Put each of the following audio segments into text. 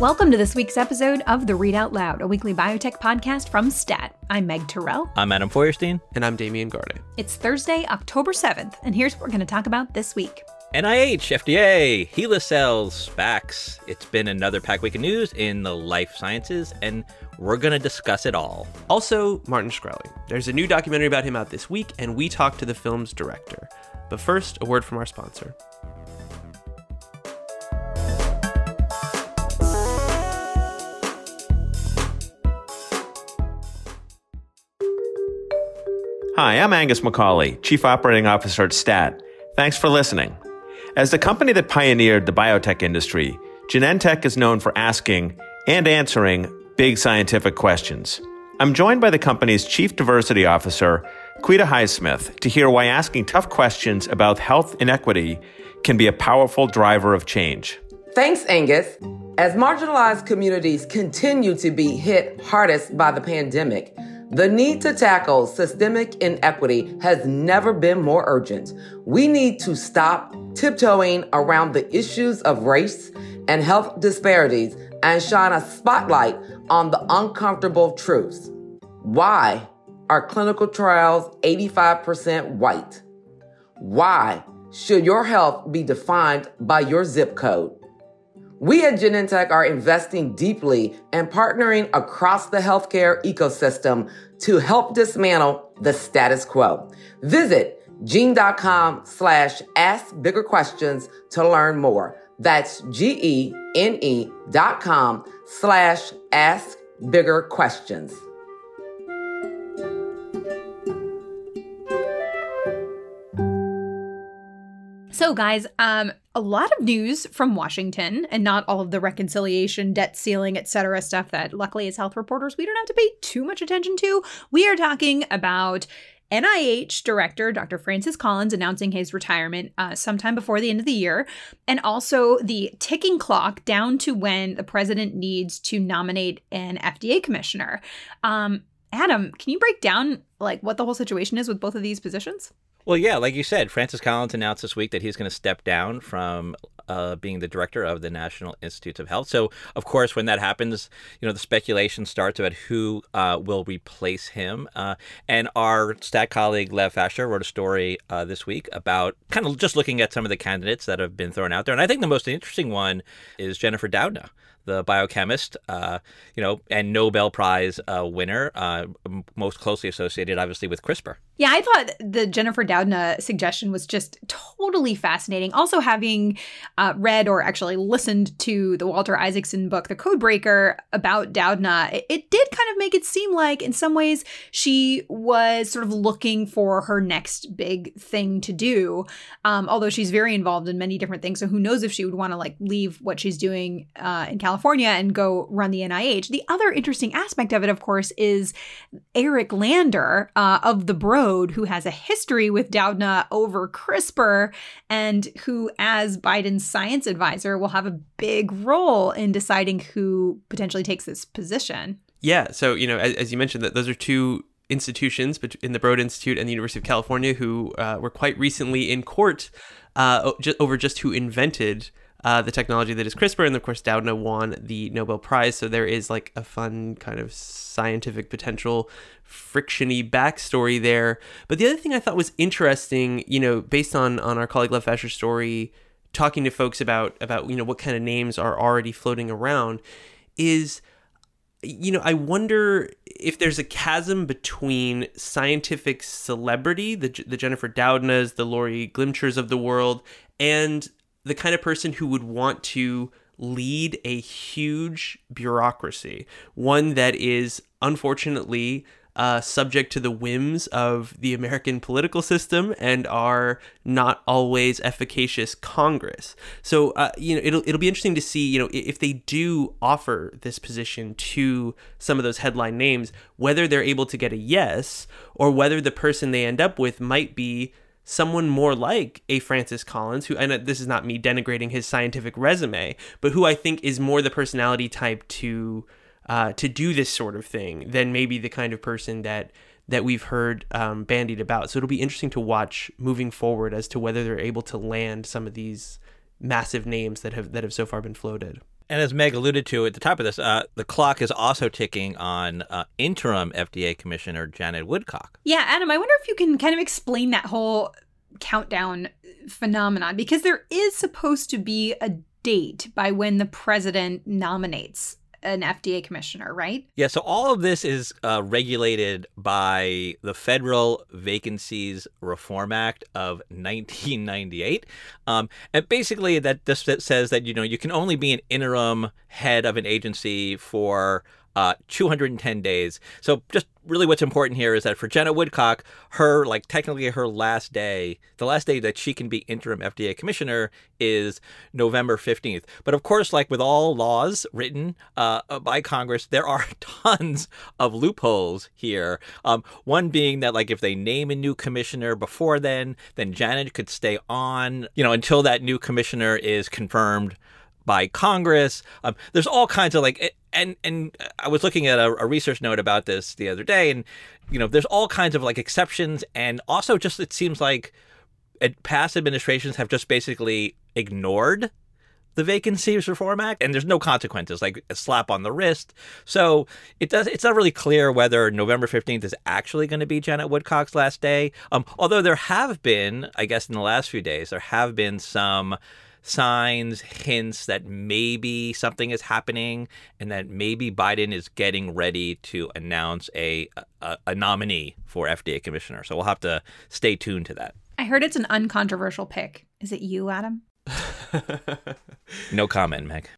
Welcome to this week's episode of The Read Out Loud, a weekly biotech podcast from STAT. I'm Meg Tirrell. I'm Adam Feuerstein. And I'm Damian Garde. It's Thursday, October 7th, and here's what we're going to talk about this week. NIH, FDA, HeLa cells, SPACs. It's been another Pack Week of news in the life sciences, and we're going to discuss it all. Also, Martin Shkreli. There's a new documentary about him out this week, and we talked to the film's director. But first, a word from our sponsor. Hi, I'm Angus McCauley, Chief Operating Officer at STAT. Thanks for listening. As the company that pioneered the biotech industry, Genentech is known for asking and answering big scientific questions. I'm joined by the company's Chief Diversity Officer, Quita Highsmith, to hear why asking tough questions about health inequity can be a powerful driver of change. Thanks, Angus. As marginalized communities continue to be hit hardest by the pandemic, the need to tackle systemic inequity has never been more urgent. We need to stop tiptoeing around the issues of race and health disparities and shine a spotlight on the uncomfortable truths. Why are clinical trials 85% white? Why should your health be defined by your zip code? We at Genentech are investing deeply and partnering across the healthcare ecosystem to help dismantle the status quo. Visit gene.com slash ask bigger questions to learn more. That's G-E-N-E dot com slash ask bigger questions. So, guys, um, a lot of news from Washington, and not all of the reconciliation, debt ceiling, etc. stuff that, luckily, as health reporters, we don't have to pay too much attention to. We are talking about NIH director Dr. Francis Collins announcing his retirement uh, sometime before the end of the year, and also the ticking clock down to when the president needs to nominate an FDA commissioner. Um, Adam, can you break down like what the whole situation is with both of these positions? Well, yeah, like you said, Francis Collins announced this week that he's going to step down from uh, being the director of the National Institutes of Health. So, of course, when that happens, you know, the speculation starts about who uh, will replace him. Uh, and our stat colleague, Lev Facher, wrote a story uh, this week about kind of just looking at some of the candidates that have been thrown out there. And I think the most interesting one is Jennifer Doudna the biochemist, uh, you know, and Nobel Prize uh, winner, uh, most closely associated, obviously, with CRISPR. Yeah, I thought the Jennifer Doudna suggestion was just totally fascinating. Also, having uh, read or actually listened to the Walter Isaacson book, The Codebreaker, about Doudna, it, it did kind of make it seem like, in some ways, she was sort of looking for her next big thing to do. Um, although she's very involved in many different things, so who knows if she would want to like leave what she's doing uh, in California and go run the NIH. The other interesting aspect of it, of course, is Eric Lander uh, of the Broad who has a history with Doudna over CRISPR and who, as Biden's science advisor, will have a big role in deciding who potentially takes this position. Yeah. So, you know, as, as you mentioned, that those are two institutions in the Broad Institute and the University of California who uh, were quite recently in court uh, over just who invented uh, the technology that is CRISPR, and of course Doudna won the Nobel Prize. So there is like a fun kind of scientific potential frictiony backstory there. But the other thing I thought was interesting, you know, based on on our colleague Lev Facher's story, talking to folks about about you know what kind of names are already floating around, is you know, I wonder if there's a chasm between scientific celebrity, the, the Jennifer Doudnas, the Laurie Glimchers of the world, and the kind of person who would want to lead a huge bureaucracy, one that is unfortunately uh, subject to the whims of the American political system and are not always efficacious Congress. So uh, you know it'll it'll be interesting to see you know if they do offer this position to some of those headline names, whether they're able to get a yes or whether the person they end up with might be someone more like a Francis Collins, who, and this is not me denigrating his scientific resume, but who I think is more the personality type to uh, to do this sort of thing than maybe the kind of person that that we've heard um, bandied about. So it'll be interesting to watch moving forward as to whether they're able to land some of these massive names that have that have so far been floated. And as Meg alluded to at the top of this, uh, the clock is also ticking on uh, interim FDA Commissioner Janet Woodcock. Yeah, Adam, I wonder if you can kind of explain that whole countdown phenomenon because there is supposed to be a date by when the president nominates an FDA commissioner, right? Yeah, so all of this is uh, regulated by the Federal Vacancies Reform Act of 1998. Um, and basically, that just says that, you know, you can only be an interim head of an agency for uh, 210 days. So just really what's important here is that for Jenna Woodcock, her like technically her last day, the last day that she can be interim FDA commissioner is November 15th. But of course, like with all laws written uh, by Congress, there are tons of loopholes here. Um, one being that like if they name a new commissioner before then, then Janet could stay on, you know, until that new commissioner is confirmed by Congress. Um, there's all kinds of like, and and I was looking at a, a, research note about this the other day, and you know, there's all kinds of like exceptions, and also just it seems like past administrations have just basically ignored the Vacancies Reform Act, and there's no consequences, like a slap on the wrist. So it does. It's not really clear whether November 15th is actually going to be Janet Woodcock's last day. Um, although there have been, I guess, in the last few days, there have been some signs, hints that maybe something is happening and that maybe Biden is getting ready to announce a, a, a nominee for FDA commissioner. So we'll have to stay tuned to that. I heard it's an uncontroversial pick. Is it you, Adam? no comment, Meg.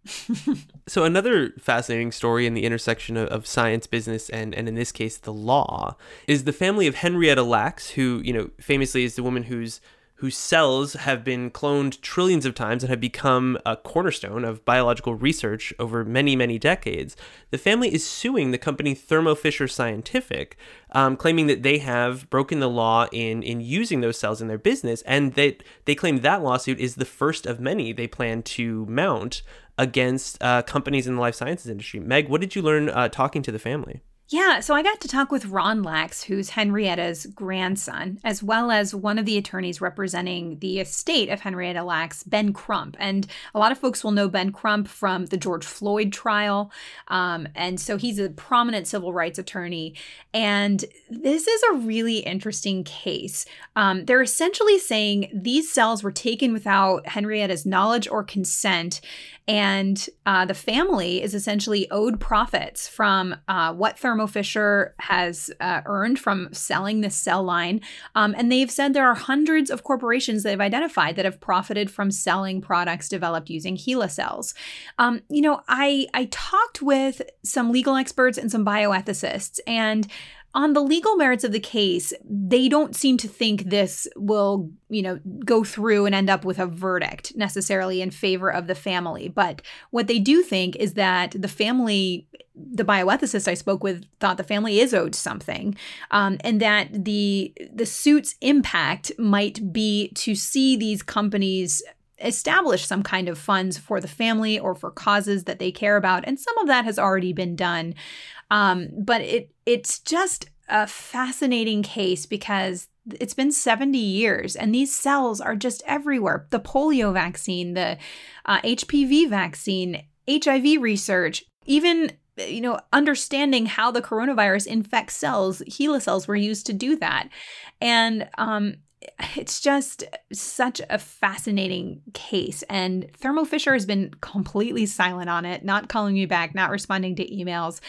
so another fascinating story in the intersection of, of, science, business, and and in this case the law is the family of Henrietta Lacks, who you know famously is the woman who's whose cells have been cloned trillions of times and have become a cornerstone of biological research over many, many decades, the family is suing the company Thermo Fisher Scientific, um, claiming that they have broken the law in, in using those cells in their business, and that they claim that lawsuit is the first of many they plan to mount against uh, companies in the life sciences industry. Meg, what did you learn uh, talking to the family? Yeah, so I got to talk with Ron Lacks, who's Henrietta's grandson, as well as one of the attorneys representing the estate of Henrietta Lacks, Ben Crump. And a lot of folks will know Ben Crump from the George Floyd trial. Um, and so he's a prominent civil rights attorney. And this is a really interesting case. Um, they're essentially saying these cells were taken without Henrietta's knowledge or consent. And uh, the family is essentially owed profits from uh, what Thermo Fisher has uh, earned from selling this cell line. Um, and they've said there are hundreds of corporations they've identified that have profited from selling products developed using HeLa cells. Um, you know, I, I talked with some legal experts and some bioethicists, and on the legal merits of the case, they don't seem to think this will, you know, go through and end up with a verdict necessarily in favor of the family. But what they do think is that the family, the bioethicist I spoke with, thought the family is owed something, um, and that the the suit's impact might be to see these companies establish some kind of funds for the family or for causes that they care about and some of that has already been done. Um, but it it's just a fascinating case because it's been 70 years and these cells are just everywhere. The polio vaccine the uh, hpv vaccine hiv research even you know understanding how the coronavirus infects cells HeLa cells were used to do that. And um, it's just such a fascinating case. And Thermo Fisher has been completely silent on it, not calling me back, not responding to emails.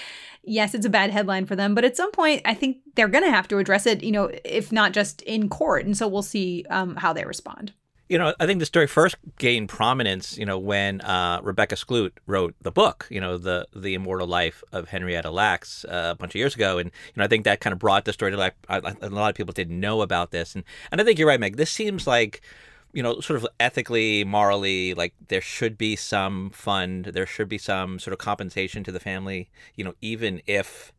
Yes, it's a bad headline for them, but at some point, I think they're going to have to address it, you know, if not just in court. And so we'll see um, how they respond. You know, I think the story first gained prominence, you know, when uh, Rebecca Skloot wrote the book, you know, the the immortal life of Henrietta Lacks uh, a bunch of years ago, and you know, I think that kind of brought the story to life. A lot of people didn't know about this, and and I think you're right, Meg. This seems like you know, sort of ethically, morally, like there should be some fund, there should be some sort of compensation to the family, you know, even if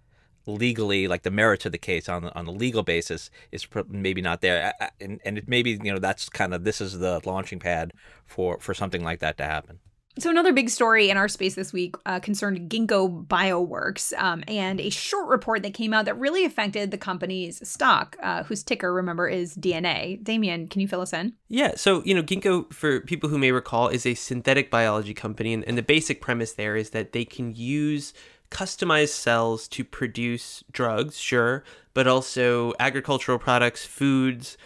legally like the merits of the case on the, on the legal basis is maybe not there and and maybe you know that's kind of this is the launching pad for for something like that to happen So, another big story in our space this week uh, concerned Ginkgo Bioworks um, and a short report that came out that really affected the company's stock, uh, whose ticker, remember, is DNA. Damian, can you fill us in? Yeah. So, you know, Ginkgo, for people who may recall, is a synthetic biology company. And, and the basic premise there is that they can use customized cells to produce drugs, sure, but also agricultural products, foods,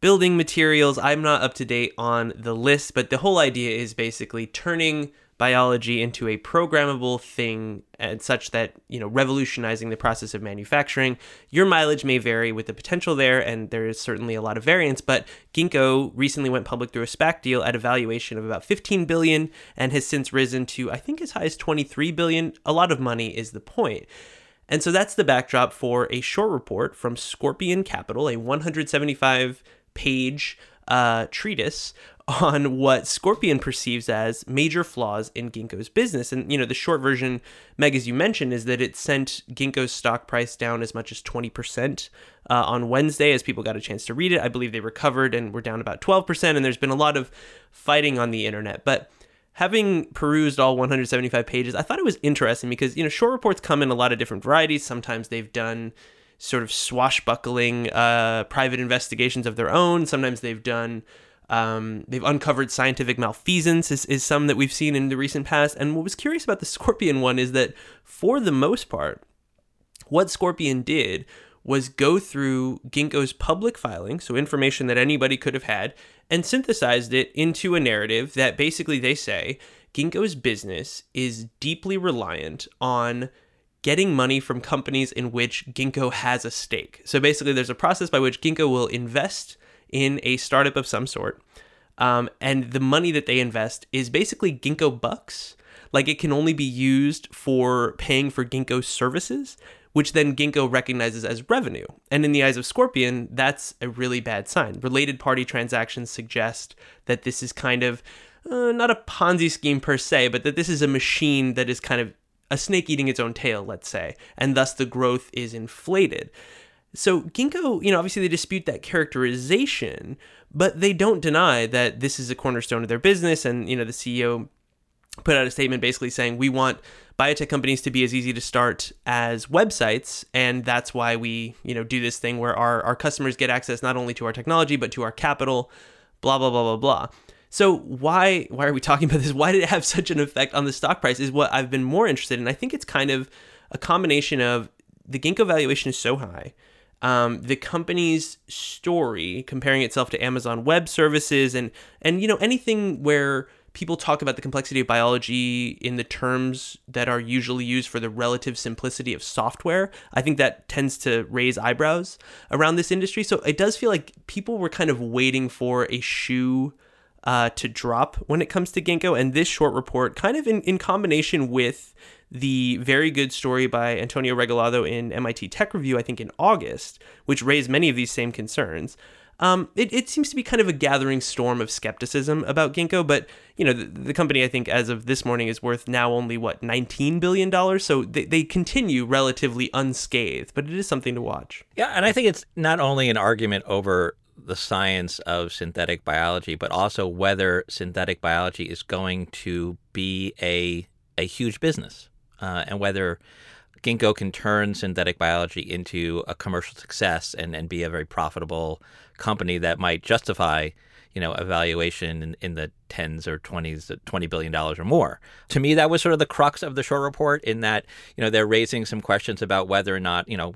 building materials. I'm not up to date on the list, but the whole idea is basically turning biology into a programmable thing and such that, you know, revolutionizing the process of manufacturing. Your mileage may vary with the potential there, and there is certainly a lot of variance, but Ginkgo recently went public through a SPAC deal at a valuation of about 15 billion and has since risen to I think as high as 23 billion. A lot of money is the point. And so that's the backdrop for a short report from Scorpion Capital, a 175 page uh, treatise on what Scorpion perceives as major flaws in Ginkgo's business. And, you know, the short version, Meg, as you mentioned, is that it sent Ginkgo's stock price down as much as 20% uh, on Wednesday as people got a chance to read it. I believe they recovered and were down about 12%. And there's been a lot of fighting on the internet. But having perused all 175 pages, I thought it was interesting because, you know, short reports come in a lot of different varieties. Sometimes they've done sort of swashbuckling uh, private investigations of their own. Sometimes they've done um, they've uncovered scientific malfeasance is, is some that we've seen in the recent past. And what was curious about the Scorpion one is that for the most part, what Scorpion did was go through Ginkgo's public filing, so information that anybody could have had, and synthesized it into a narrative that basically they say Ginkgo's business is deeply reliant on getting money from companies in which Ginkgo has a stake. So basically, there's a process by which Ginkgo will invest in a startup of some sort. Um, and the money that they invest is basically Ginkgo bucks. Like it can only be used for paying for Ginkgo services, which then Ginkgo recognizes as revenue. And in the eyes of Scorpion, that's a really bad sign. Related party transactions suggest that this is kind of uh, not a Ponzi scheme per se, but that this is a machine that is kind of a snake eating its own tail, let's say, and thus the growth is inflated. So Ginkgo, you know, obviously they dispute that characterization, but they don't deny that this is a cornerstone of their business. And, you know, the CEO put out a statement basically saying, we want biotech companies to be as easy to start as websites. And that's why we, you know, do this thing where our, our customers get access not only to our technology, but to our capital, blah, blah, blah, blah, blah. So why why are we talking about this? Why did it have such an effect on the stock price? Is what I've been more interested in. I think it's kind of a combination of the Ginkgo valuation is so high. Um, the company's story comparing itself to Amazon Web Services and and you know anything where people talk about the complexity of biology in the terms that are usually used for the relative simplicity of software. I think that tends to raise eyebrows around this industry. So it does feel like people were kind of waiting for a shoe uh, to drop when it comes to Ginkgo. And this short report, kind of in, in combination with the very good story by Antonio Regalado in MIT Tech Review, I think in August, which raised many of these same concerns. Um, it, it seems to be kind of a gathering storm of skepticism about Ginkgo, but you know the, the company I think as of this morning is worth now only what 19 billion dollars, so they, they continue relatively unscathed, but it is something to watch. Yeah, and I think it's not only an argument over the science of synthetic biology, but also whether synthetic biology is going to be a a huge business, uh, and whether Ginkgo can turn synthetic biology into a commercial success and, and be a very profitable company that might justify you know, evaluation in, in the tens or twenties, twenty billion dollars or more. To me, that was sort of the crux of the short report. In that, you know, they're raising some questions about whether or not, you know,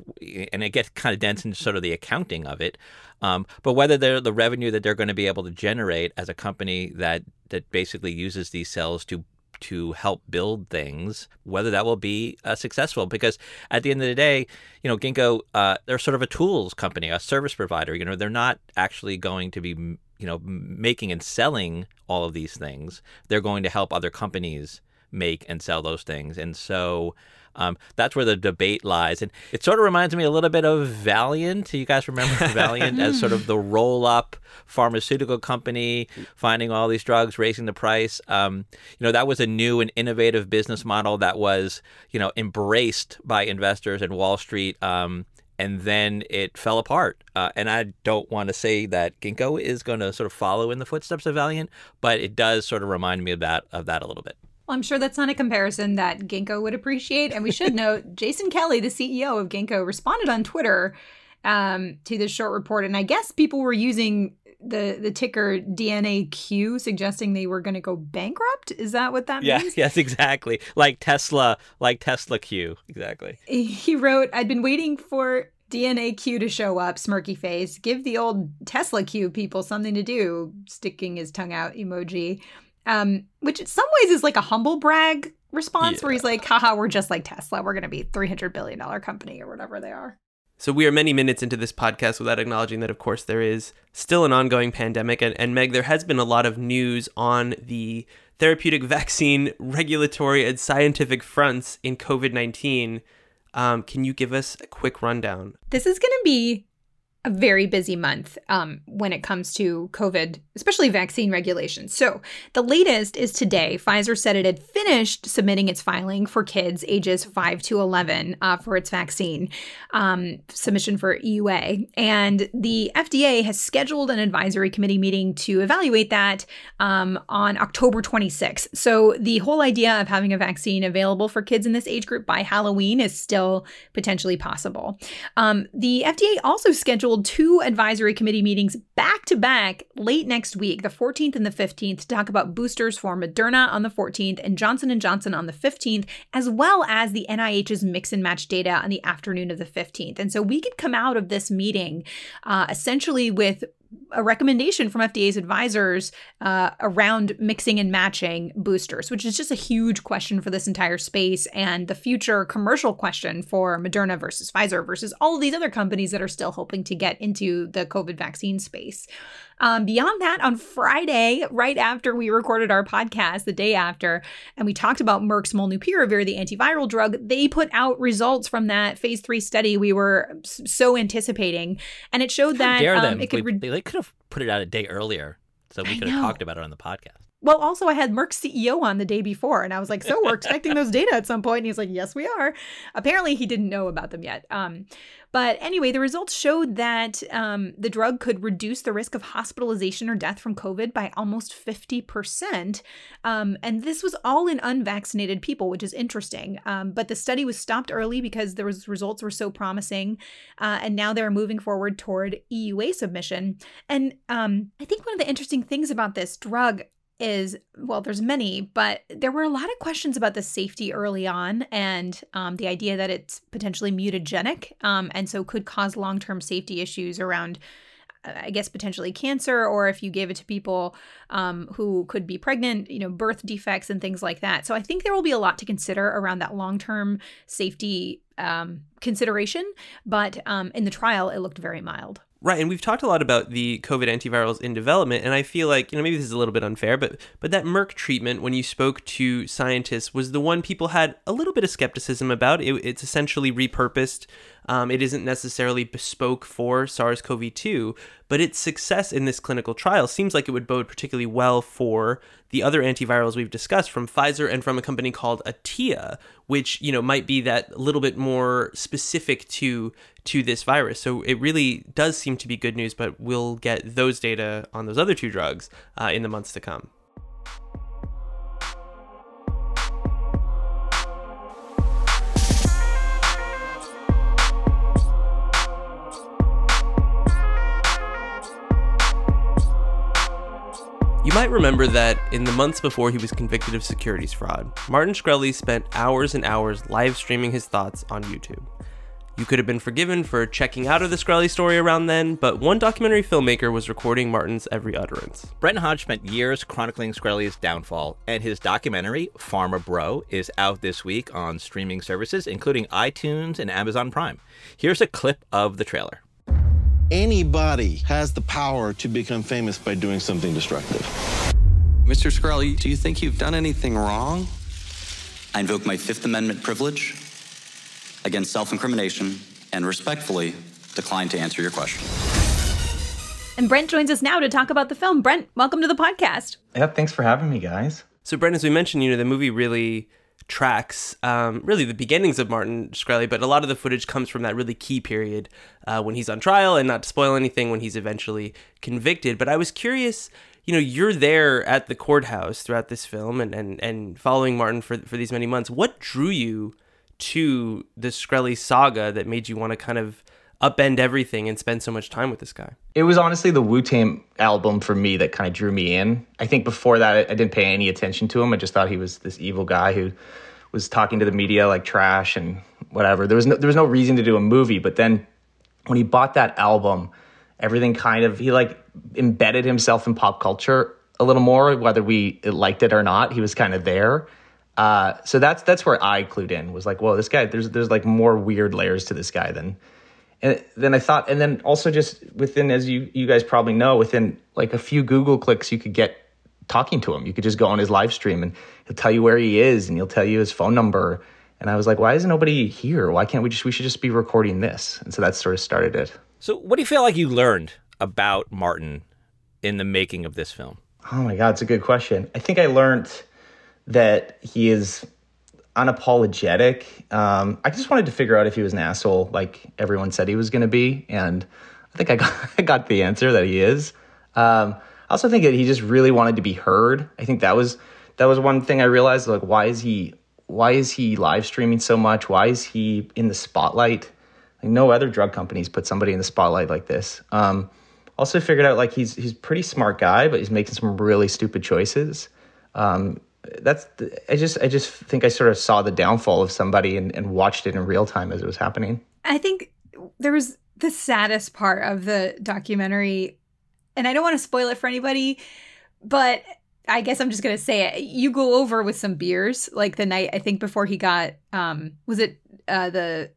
and it gets kind of dense into sort of the accounting of it, um, but whether they're the revenue that they're going to be able to generate as a company that that basically uses these cells to to help build things, whether that will be uh, successful. Because at the end of the day, you know, Ginkgo, uh, they're sort of a tools company, a service provider. You know, they're not actually going to be, you know, making and selling all of these things. They're going to help other companies make and sell those things. And so um, that's where the debate lies. And it sort of reminds me a little bit of Valeant. You guys remember Valeant as sort of the roll up pharmaceutical company, finding all these drugs, raising the price. Um, you know, that was a new and innovative business model that was, you know, embraced by investors and Wall Street. Um, and then it fell apart. Uh, and I don't want to say that Ginkgo is going to sort of follow in the footsteps of Valeant, but it does sort of remind me of that of that a little bit. Well, I'm sure that's not a comparison that Ginkgo would appreciate. And we should note Jason Kelly, the CEO of Ginkgo, responded on Twitter um, to this short report. And I guess people were using the the ticker DNAQ, suggesting they were going to go bankrupt. Is that what that yeah, means? Yes, exactly. Like Tesla, like Tesla Q, exactly. He wrote, "I'd been waiting for." DNAQ to show up, smirky face. Give the old Tesla Q people something to do, sticking his tongue out emoji. Um, which in some ways is like a humble brag response yeah. where he's like, haha, we're just like Tesla. We're going to be $300 billion company or whatever they are. So we are many minutes into this podcast without acknowledging that, of course, there is still an ongoing pandemic. And, and Meg, there has been a lot of news on the therapeutic vaccine regulatory and scientific fronts in COVID 19. Um, can you give us a quick rundown? This is going to be a very busy month um, when it comes to COVID, especially vaccine regulations. So, the latest is today. Pfizer said it had finished submitting its filing for kids ages 5 to 11 uh, for its vaccine um, submission for EUA. And the FDA has scheduled an advisory committee meeting to evaluate that um, on October 26th. So, the whole idea of having a vaccine available for kids in this age group by Halloween is still potentially possible. Um, the FDA also scheduled scheduled two advisory committee meetings back to back late next week, the 14th and the 15th, to talk about boosters for Moderna on the 14th and Johnson & Johnson on the 15th, as well as the NIH's mix and match data on the afternoon of the 15th. And so we could come out of this meeting uh, essentially with a recommendation from FDA's advisors uh, around mixing and matching boosters, which is just a huge question for this entire space and the future commercial question for Moderna versus Pfizer versus all of these other companies that are still hoping to get into the COVID vaccine space. Um, beyond that, on Friday, right after we recorded our podcast, the day after, and we talked about Merck's Molnupiravir, the antiviral drug, they put out results from that phase three study we were so anticipating, and it showed How that dare um, them. it could. Re- they could have put it out a day earlier, so we could have talked about it on the podcast. Well, also, I had Merck's CEO on the day before, and I was like, "So we're expecting those data at some point?" And he's like, "Yes, we are." Apparently, he didn't know about them yet. Um, but anyway, the results showed that um, the drug could reduce the risk of hospitalization or death from COVID by almost fifty percent, um, and this was all in unvaccinated people, which is interesting. Um, but the study was stopped early because the results were so promising, uh, and now they're moving forward toward EUA submission. And um, I think one of the interesting things about this drug is well, there's many, but there were a lot of questions about the safety early on and um, the idea that it's potentially mutagenic um, and so could cause long term safety issues around. I guess potentially cancer, or if you gave it to people um, who could be pregnant, you know, birth defects and things like that. So I think there will be a lot to consider around that long term safety um, consideration. But um, in the trial, it looked very mild. Right, and we've talked a lot about the COVID antivirals in development, and I feel like you know maybe this is a little bit unfair, but but that Merck treatment, when you spoke to scientists, was the one people had a little bit of skepticism about. It, it's essentially repurposed um, it isn't necessarily bespoke for SARS CoV 2, but its success in this clinical trial seems like it would bode particularly well for the other antivirals we've discussed from Pfizer and from a company called Atea, which you know might be that little bit more specific to to this virus. So it really does seem to be good news, but we'll get those data on those other two drugs uh, in the months to come. You might remember that in the months before he was convicted of securities fraud, Martin Shkreli spent hours and hours live streaming his thoughts on YouTube. You could have been forgiven for checking out of the Shkreli story around then, but one documentary filmmaker was recording Martin's every utterance. Brent Hodge spent years chronicling Shkreli's downfall, and his documentary, Pharma Bro, is out this week on streaming services, including iTunes and Amazon Prime. Here's a clip of the trailer anybody has the power to become famous by doing something destructive. Mr. Shkreli, do you think you've done anything wrong? I invoke my Fifth Amendment privilege against self incrimination and respectfully decline to answer your question. And Brent joins us now to talk about the film. Brent, welcome to the podcast. Yeah, thanks for having me, guys. So, Brent, as we mentioned, you know, the movie really tracks um, really the beginnings of Martin Shkreli, but a lot of the footage comes from that really key period uh, when he's on trial, and not to spoil anything, when he's eventually convicted. But I was curious, you know, you're there at the courthouse throughout this film and, and, and following Martin for, for these many months. What drew you to the Shkreli saga that made you want to kind of upend everything and spend so much time with this guy? It was honestly the Wu Tang album for me that kind of drew me in. I think before that, I didn't pay any attention to him. I just thought he was this evil guy who was talking to the media like trash and whatever. There was no, there was no reason to do a movie. But then when he bought that album, everything kind of he like embedded himself in pop culture a little more, whether we liked it or not. He was kind of there. Uh, so that's that's where I clued in. Was like, well, this guy. There's there's like more weird layers to this guy than and then I thought, and then also just within, as you you guys probably know, within like a few Google clicks, you could get talking to him. You could just go on his live stream and he'll tell you where he is and he'll tell you his phone number. And I was like, why isn't nobody here? Why can't we just? We should just be recording this. And so that sort of started it. So, what do you feel like you learned about Martin in the making of this film? Oh my God, it's a good question. I think I learned that he is unapologetic. Um, I just wanted to figure out if he was an asshole, like everyone said he was going to be, and I think I got I got the answer that he is. Um, I also think that he just really wanted to be heard. I think that was that was one thing I realized. Like, why is he why is he live streaming so much? Why is he in the spotlight? Like, no other drug companies put somebody in the spotlight like this. Um, also figured out like he's he's a pretty smart guy, but he's making some really stupid choices. Um, that's I just I just think I sort of saw the downfall of somebody and, and watched it in real time as it was happening. I think there was the saddest part of the documentary, and I don't want to spoil it for anybody, but I guess I'm just gonna say it. You go over with some beers, like the night I think before he got um was it uh the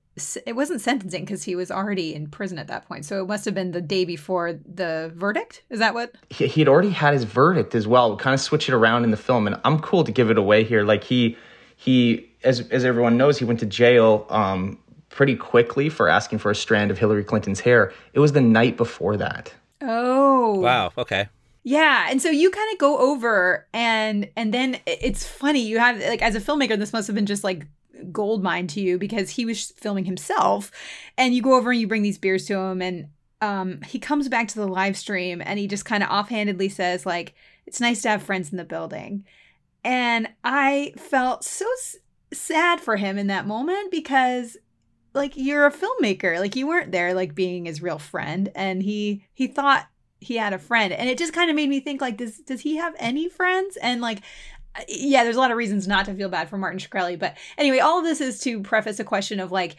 it wasn't sentencing because he was already in prison at that point. So it must have been the day before the verdict. Is that what? He, he'd already had his verdict as well. We kind of switch it around in the film, and I'm cool to give it away here. Like he, he, as as everyone knows, he went to jail um, pretty quickly for asking for a strand of Hillary Clinton's hair. It was the night before that. Oh, wow. Okay. Yeah, and so you kind of go over and and then it's funny you have like as a filmmaker this must have been just like gold mine to you because he was filming himself. And you go over and you bring these beers to him and um he comes back to the live stream and he just kind of offhandedly says like it's nice to have friends in the building. And i felt so s- sad for him in that moment because like you're a filmmaker. Like you weren't there like being his real friend. And he he thought he had a friend. And it just kind of made me think like does does he have any friends? And like Uh, yeah, there's a lot of reasons not to feel bad for Martin Shkreli, but anyway, all of this is to preface a question of like,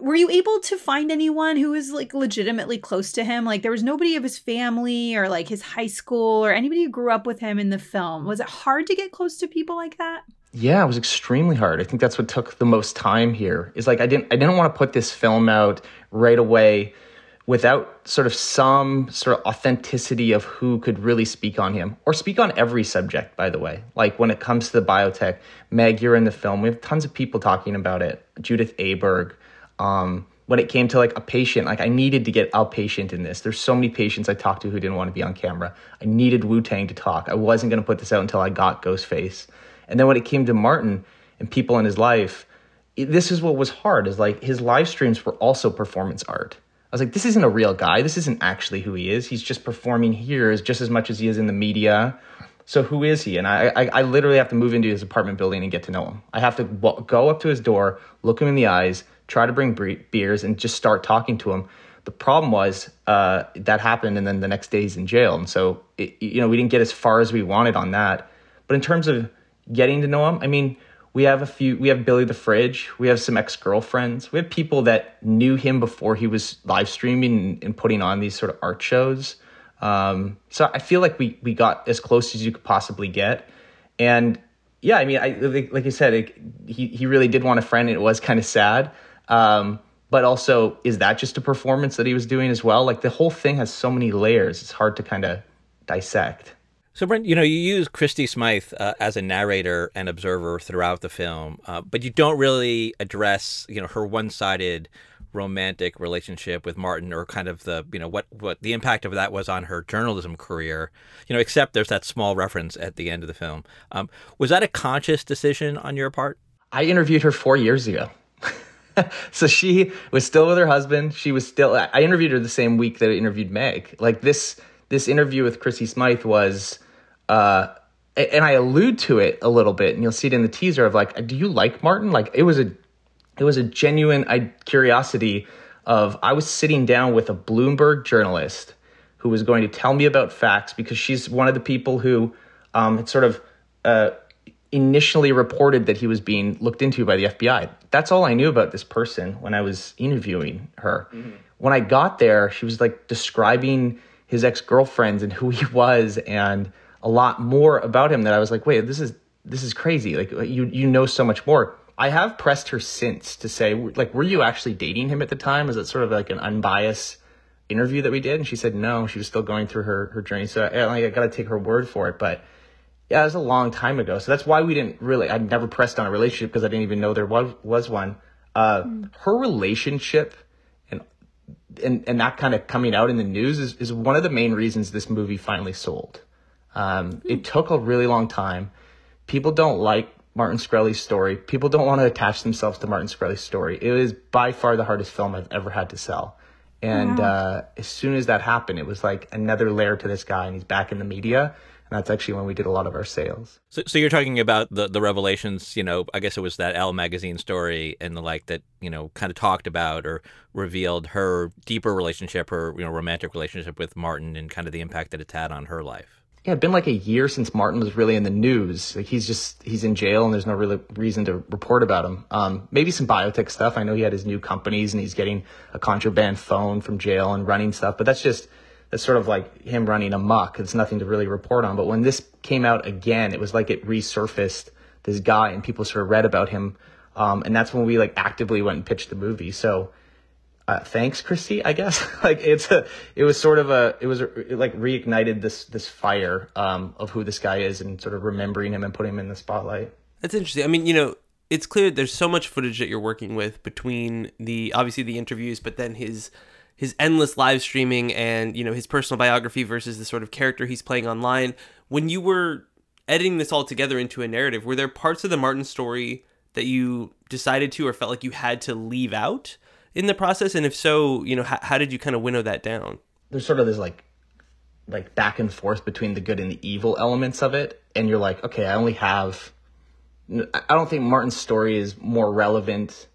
were you able to find anyone who was like legitimately close to him? Like, there was nobody of his family or like his high school or anybody who grew up with him in the film. Was it hard to get close to people like that? Yeah, it was extremely hard. I think that's what took the most time here. Is like I didn't I didn't want to put this film out right away without sort of some sort of authenticity of who could really speak on him or speak on every subject, by the way. Like when it comes to the biotech, Meg, you're in the film. We have tons of people talking about it. Judith Aberg. Um, when it came to like a patient, like I needed to get a patient in this. There's so many patients I talked to who didn't want to be on camera. I needed Wu Tang to talk. I wasn't going to put this out until I got Ghostface. And then when it came to Martin and people in his life, this is what was hard is like his live streams were also performance art I was like, this isn't a real guy. This isn't actually who he is. He's just performing here just as much as he is in the media. So who is he? And I, I, I literally have to move into his apartment building and get to know him. I have to go up to his door, look him in the eyes, try to bring beers, and just start talking to him. The problem was uh, that happened, and then the next day he's in jail. And so, it, you know, we didn't get as far as we wanted on that. But in terms of getting to know him, I mean, we have a few we have billy the fridge. We have some ex-girlfriends. We have people that knew him before he was live streaming and, putting on these sort of art shows. Um, so i feel like we we got as close as you could possibly get. And yeah i mean i like, like i said it, he, he really did want a friend and it was kind of sad. Um, but also is that just a performance that he was doing as well? Like the whole thing has so many layers. It's hard to kind of dissect so, Brent, you know, you use Christie Smythe uh, as a narrator and observer throughout the film, uh, but you don't really address, you know, her one-sided romantic relationship with Martin, or kind of the, you know, what what the impact of that was on her journalism career. You know, except there's that small reference at the end of the film. Um, was that a conscious decision on your part? I interviewed her four years ago. so she was still with her husband. She was still. I interviewed her the same week that I interviewed Meg. Like this, this interview with Chrissy Smythe was, uh, and I allude to it a little bit, and you'll see it in the teaser of like, do you like Martin? Like it was a, it was a genuine curiosity of I was sitting down with a Bloomberg journalist who was going to tell me about facts because she's one of the people who um, had sort of uh, initially reported that he was being looked into by the FBI. That's all I knew about this person when I was interviewing her. Mm-hmm. When I got there, she was like describing his ex girlfriends and who he was and a lot more about him that I was like, wait, this is this is crazy. Like you you know so much more. I have pressed her since to say like, were you actually dating him at the time? Is it sort of like an unbiased interview that we did? And she said no. She was still going through her her journey. So I, I got to take her word for it, but yeah, it was a long time ago. So that's why we didn't really, I never pressed on a relationship because I didn't even know there was, was one. Uh, mm. Her relationship and, and, and that kind of coming out in the news is, is one of the main reasons this movie finally sold. Um, mm. It took a really long time. People don't like Martin Shkreli's story. People don't want to attach themselves to Martin Shkreli's story. It was by far the hardest film I've ever had to sell. And wow. uh, as soon as that happened, it was like another layer to this guy, and he's back in the media and that's actually when we did a lot of our sales. So, so you're talking about the the revelations. You know, I guess it was that Elle magazine story and the like that you know kind of talked about or revealed her deeper relationship, her you know romantic relationship with Martin, and kind of the impact that it's had on her life. Yeah, it's been like a year since Martin was really in the news. Like he's just he's in jail and there's no really reason to report about him. Um, maybe some biotech stuff. I know he had his new companies and he's getting a contraband phone from jail and running stuff, but that's just that's sort of like him running amok. It's nothing to really report on. But when this came out again, it was like it resurfaced this guy and people sort of read about him. Um, and that's when we like actively went and pitched the movie. So, uh, thanks, Christie, I guess. like it's a, it was sort of a, it was a, it like reignited this, this fire, um, of who this guy is and sort of remembering him and putting him in the spotlight. That's interesting. I mean, you know, it's clear there's so much footage that you're working with between the, obviously the interviews, but then his, his endless live streaming and you know his personal biography versus the sort of character he's playing online when you were editing this all together into a narrative were there parts of the martin story that you decided to or felt like you had to leave out in the process and if so you know how, how did you kind of winnow that down there's sort of this like like back and forth between the good and the evil elements of it and you're like okay i only have i don't think martin's story is more relevant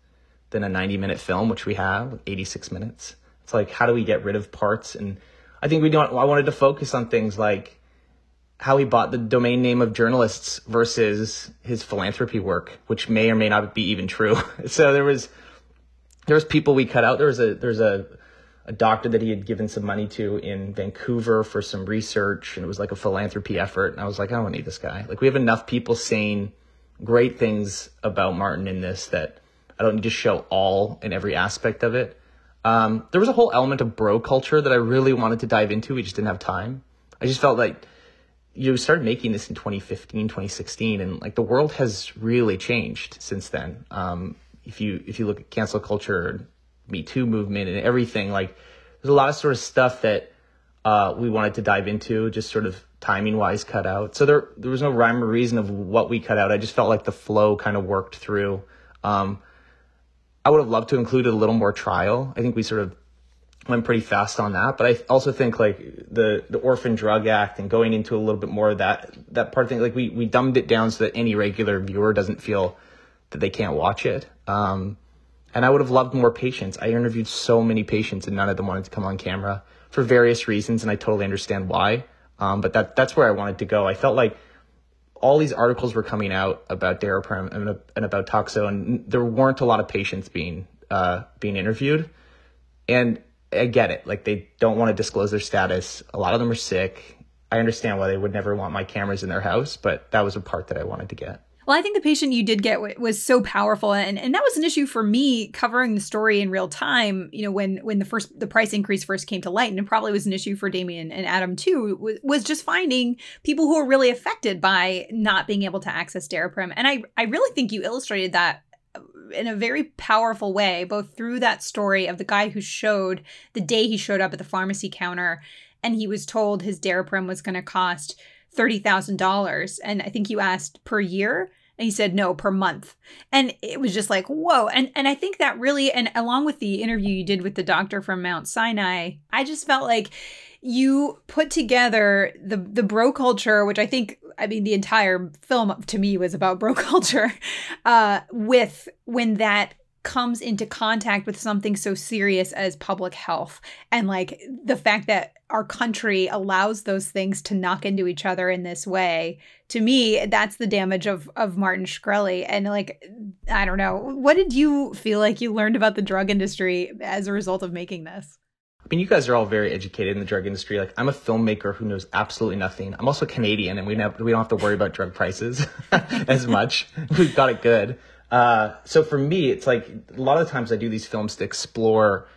than a 90 minute film which we have 86 minutes it's like how do we get rid of parts? And I think we don't. I wanted to focus on things like how he bought the domain name of journalists versus his philanthropy work, which may or may not be even true. so there was there was people we cut out. There was a there's a a doctor that he had given some money to in Vancouver for some research, and it was like a philanthropy effort. And I was like, I don't need this guy. Like we have enough people saying great things about Martin in this that I don't need to show all in every aspect of it. Um, there was a whole element of bro culture that I really wanted to dive into. We just didn't have time. I just felt like you started making this in 2015, 2016, and like the world has really changed since then. Um, if you if you look at cancel culture, Me Too movement, and everything, like there's a lot of sort of stuff that uh, we wanted to dive into, just sort of timing wise, cut out. So there there was no rhyme or reason of what we cut out. I just felt like the flow kind of worked through. Um, I would have loved to include a little more trial. I think we sort of went pretty fast on that, but I also think like the the Orphan Drug Act and going into a little bit more of that that part of thing, like we we dumbed it down so that any regular viewer doesn't feel that they can't watch it. Um, and I would have loved more patients. I interviewed so many patients, and none of them wanted to come on camera for various reasons, and I totally understand why. Um, but that that's where I wanted to go. I felt like all these articles were coming out about Daraprim and, and about Toxo, and there weren't a lot of patients being uh, being interviewed. And I get it; like they don't want to disclose their status. A lot of them are sick. I understand why they would never want my cameras in their house, but that was a part that I wanted to get. Well, I think the patient you did get was so powerful, and and that was an issue for me covering the story in real time. You know, when when the first the price increase first came to light, and it probably was an issue for Damian and Adam too. Was, just finding people who are really affected by not being able to access Daraprim, and I I really think you illustrated that uh, in a very powerful way, both through that story of the guy who showed the day he showed up at the pharmacy counter, and he was told his Daraprim was going to cost $30,000. And I think you asked per year. And he said, no, per month. And it was just like, whoa. And and I think that really, and along with the interview you did with the doctor from Mount Sinai, I just felt like you put together the the bro culture, which I think I mean the entire film to me was about bro culture, uh, with when that comes into contact with something so serious as public health and like the fact that our country allows those things to knock into each other in this way to me that's the damage of of Martin Shkreli and like I don't know what did you feel like you learned about the drug industry as a result of making this I mean, you guys are all very educated in the drug industry. Like, I'm a filmmaker who knows absolutely nothing. I'm also Canadian, and we have, we don't have to worry about drug prices as much. We've got it good. Uh, so for me, it's like a lot of times I do these films to explore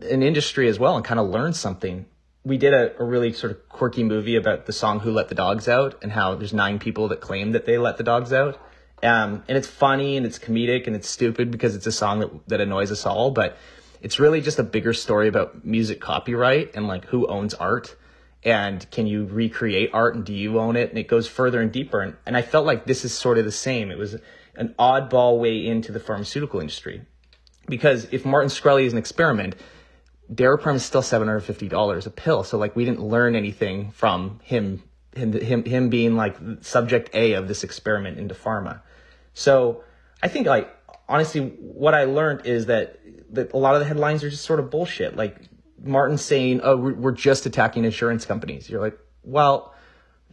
an industry as well and kind of learn something. We did a, a, really sort of quirky movie about the song "Who Let the Dogs Out" and how there's nine people that claim that they let the dogs out. Um, and it's funny and it's comedic and it's stupid because it's a song that, that annoys us all, but it's really just a bigger story about music copyright and like who owns art and can you recreate art and do you own it? And it goes further and deeper. And, and I felt like this is sort of the same. It was an oddball way into the pharmaceutical industry. Because if Martin Shkreli is an experiment, Daraprim is still seven hundred fifty dollars a pill. So like we didn't learn anything from him, him, him, him being like subject A of this experiment into pharma. So I think like honestly, what I learned is that that a lot of the headlines are just sort of bullshit. Like Martin saying, "Oh, we're just attacking insurance companies." You're like, well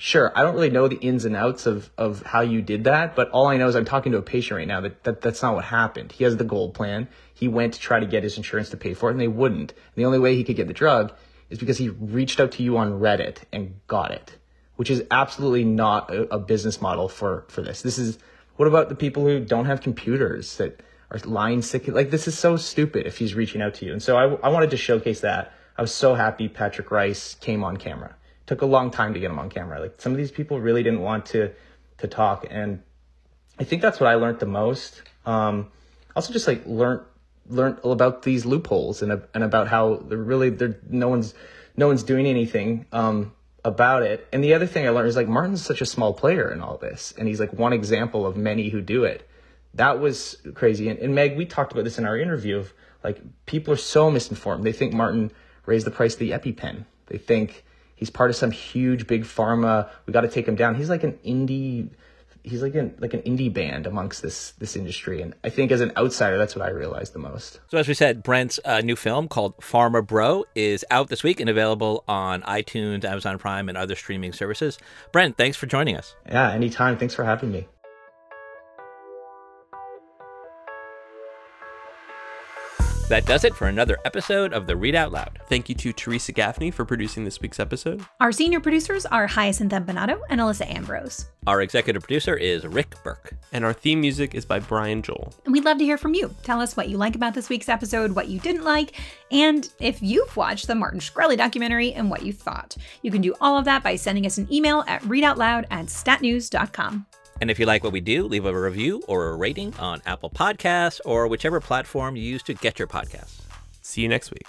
Sure, I don't really know the ins and outs of, of how you did that, but all I know is I'm talking to a patient right now that, that that's not what happened. He has the gold plan. He went to try to get his insurance to pay for it, and they wouldn't. And the only way he could get the drug is because he reached out to you on Reddit and got it, which is absolutely not a, a business model for, for this. This is what about the people who don't have computers that are lying sick? Like, this is so stupid if he's reaching out to you. And so I, I wanted to showcase that. I was so happy Patrick Rice came on camera took a long time to get him on camera. Like some of these people really didn't want to to talk, and I think that's what I learned the most. Um, also, just like learned learned about these loopholes and and about how they're really they're no one's no one's doing anything um, about it. And the other thing I learned is like Martin's such a small player in all this, and he's like one example of many who do it. That was crazy. And, and Meg, we talked about this in our interview of like people are so misinformed. They think Martin raised the price of the EpiPen. They think He's part of some huge big pharma. We got to take him down. He's like an indie. He's like an like an indie band amongst this this industry, and I think as an outsider, that's what I realized the most. So as we said, Brent's uh, new film called Pharma Bro is out this week and available on iTunes, Amazon Prime, and other streaming services. Brent, thanks for joining us. Yeah, anytime. Thanks for having me. That does it for another episode of the Read Out Loud. Thank you to Teresa Gaffney for producing this week's episode. Our senior producers are Hyacinth Empinado and Alyssa Ambrose. Our executive producer is Rick Burke. And our theme music is by Brian Joel. And we'd love to hear from you. Tell us what you like about this week's episode, what you didn't like, and if you've watched the Martin Shkreli documentary and what you thought. You can do all of that by sending us an email at readoutloud at statnews.com. And if you like what we do, leave a review or a rating on Apple Podcasts or whichever platform you use to get your podcasts. See you next week.